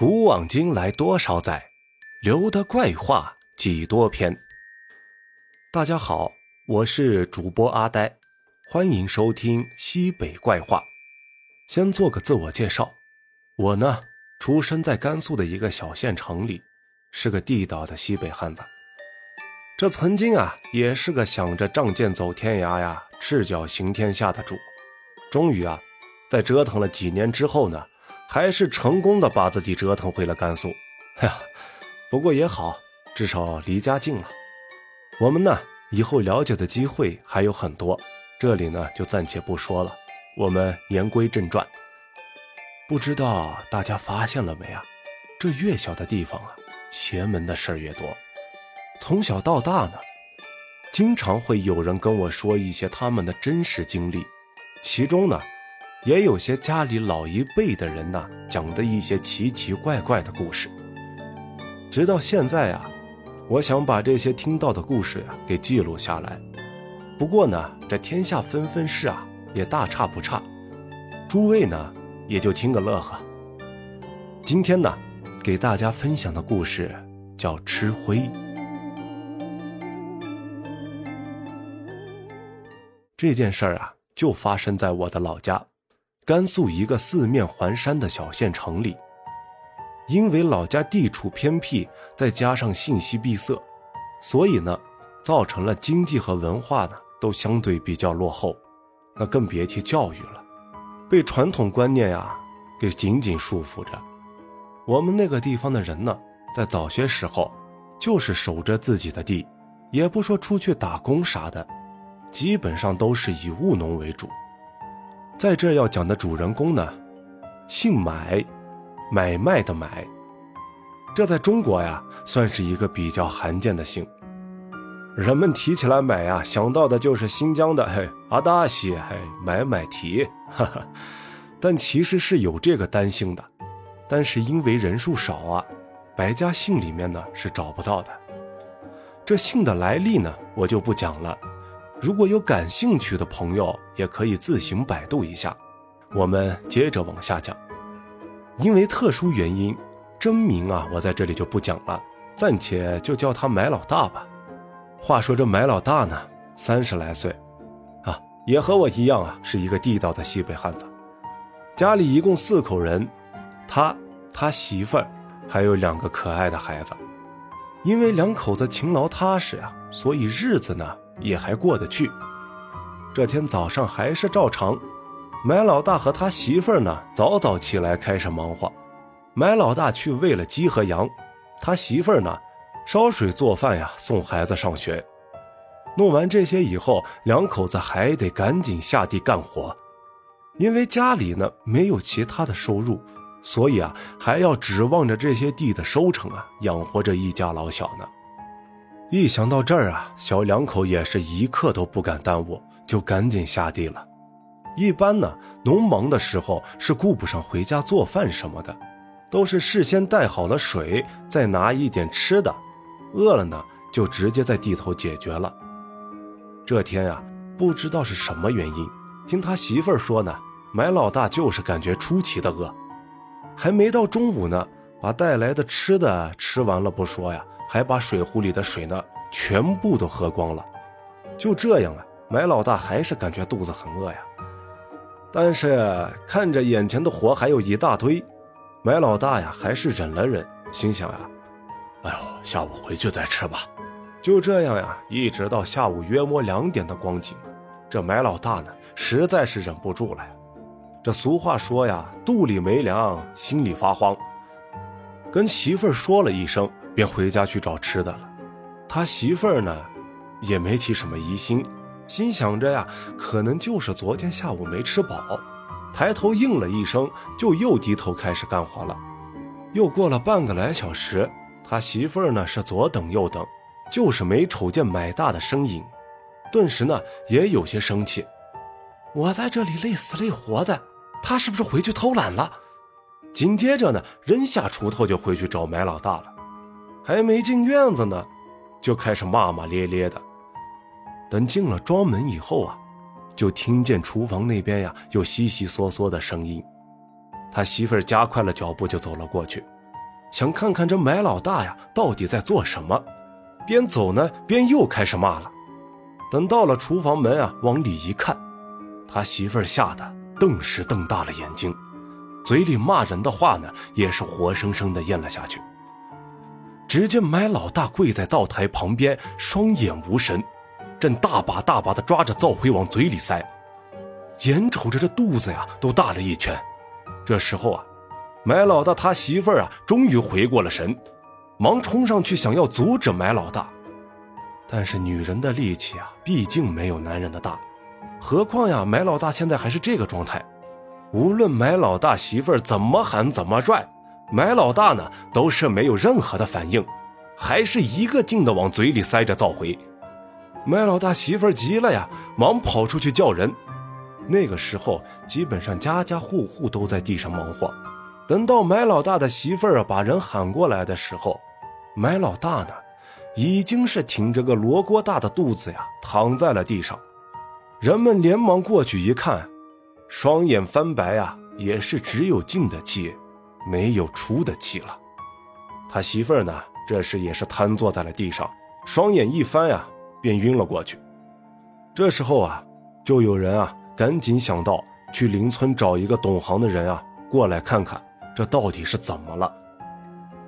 古往今来多少载，留得怪话几多篇。大家好，我是主播阿呆，欢迎收听西北怪话。先做个自我介绍，我呢出生在甘肃的一个小县城里，是个地道的西北汉子。这曾经啊，也是个想着仗剑走天涯呀，赤脚行天下的主。终于啊，在折腾了几年之后呢。还是成功的把自己折腾回了甘肃，哎呀，不过也好，至少离家近了。我们呢，以后了解的机会还有很多，这里呢就暂且不说了。我们言归正传，不知道大家发现了没啊？这越小的地方啊，邪门的事儿越多。从小到大呢，经常会有人跟我说一些他们的真实经历，其中呢。也有些家里老一辈的人呢，讲的一些奇奇怪怪的故事。直到现在啊，我想把这些听到的故事呀给记录下来。不过呢，这天下纷纷事啊，也大差不差。诸位呢，也就听个乐呵。今天呢，给大家分享的故事叫《吃灰》。这件事儿啊，就发生在我的老家。甘肃一个四面环山的小县城里，因为老家地处偏僻，再加上信息闭塞，所以呢，造成了经济和文化呢都相对比较落后，那更别提教育了，被传统观念呀给紧紧束缚着。我们那个地方的人呢，在早些时候就是守着自己的地，也不说出去打工啥的，基本上都是以务农为主。在这要讲的主人公呢，姓买，买卖的买。这在中国呀，算是一个比较罕见的姓。人们提起来买呀，想到的就是新疆的嘿阿达西嘿买买提，哈哈。但其实是有这个单姓的，但是因为人数少啊，百家姓里面呢是找不到的。这姓的来历呢，我就不讲了。如果有感兴趣的朋友，也可以自行百度一下。我们接着往下讲。因为特殊原因，真名啊，我在这里就不讲了，暂且就叫他买老大吧。话说这买老大呢，三十来岁，啊，也和我一样啊，是一个地道的西北汉子。家里一共四口人，他、他媳妇儿，还有两个可爱的孩子。因为两口子勤劳踏实呀，所以日子呢。也还过得去。这天早上还是照常，买老大和他媳妇儿呢，早早起来开始忙活。买老大去喂了鸡和羊，他媳妇儿呢，烧水做饭呀，送孩子上学。弄完这些以后，两口子还得赶紧下地干活，因为家里呢没有其他的收入，所以啊，还要指望着这些地的收成啊，养活着一家老小呢。一想到这儿啊，小两口也是一刻都不敢耽误，就赶紧下地了。一般呢，农忙的时候是顾不上回家做饭什么的，都是事先带好了水，再拿一点吃的，饿了呢就直接在地头解决了。这天啊，不知道是什么原因，听他媳妇儿说呢，买老大就是感觉出奇的饿，还没到中午呢，把带来的吃的吃完了不说呀。还把水壶里的水呢全部都喝光了，就这样啊，买老大还是感觉肚子很饿呀。但是看着眼前的活还有一大堆，买老大呀还是忍了忍，心想呀，哎呦，下午回去再吃吧。就这样呀，一直到下午约摸两点的光景，这买老大呢实在是忍不住了呀。这俗话说呀，肚里没粮，心里发慌，跟媳妇儿说了一声。便回家去找吃的了。他媳妇儿呢，也没起什么疑心，心想着呀，可能就是昨天下午没吃饱，抬头应了一声，就又低头开始干活了。又过了半个来小时，他媳妇儿呢是左等右等，就是没瞅见买大的身影，顿时呢也有些生气。我在这里累死累活的，他是不是回去偷懒了？紧接着呢，扔下锄头就回去找买老大了。还没进院子呢，就开始骂骂咧咧的。等进了庄门以后啊，就听见厨房那边呀有悉悉嗦嗦的声音。他媳妇儿加快了脚步就走了过去，想看看这买老大呀到底在做什么。边走呢，边又开始骂了。等到了厨房门啊，往里一看，他媳妇儿吓得顿时瞪大了眼睛，嘴里骂人的话呢，也是活生生的咽了下去。只见买老大跪在灶台旁边，双眼无神，正大把大把的抓着灶灰往嘴里塞，眼瞅着这肚子呀都大了一圈。这时候啊，买老大他媳妇儿啊终于回过了神。忙冲上去想要阻止买老大，但是女人的力气啊，毕竟没有男人的大，何况呀，买老大现在还是这个状态，无论买老大媳妇儿怎么喊怎么拽，买老大呢都是没有任何的反应，还是一个劲的往嘴里塞着造灰。买老大媳妇儿急了呀，忙跑出去叫人。那个时候，基本上家家户户都在地上忙活。等到买老大的媳妇儿把人喊过来的时候，买老大呢，已经是挺着个罗锅大的肚子呀，躺在了地上。人们连忙过去一看，双眼翻白呀，也是只有进的气，没有出的气了。他媳妇儿呢，这时也是瘫坐在了地上，双眼一翻呀，便晕了过去。这时候啊，就有人啊，赶紧想到去邻村找一个懂行的人啊，过来看看这到底是怎么了。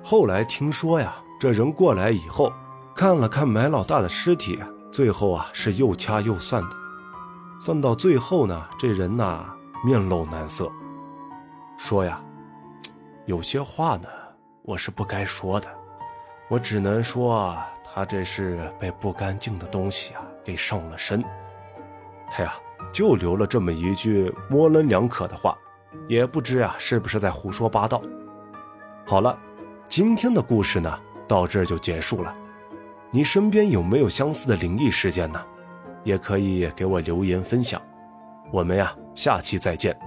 后来听说呀。这人过来以后，看了看买老大的尸体，最后啊是又掐又算的，算到最后呢，这人呐面露难色，说呀，有些话呢我是不该说的，我只能说他这是被不干净的东西啊给上了身。哎呀，就留了这么一句模棱两可的话，也不知啊是不是在胡说八道。好了，今天的故事呢。到这就结束了，你身边有没有相似的灵异事件呢？也可以给我留言分享。我们呀，下期再见。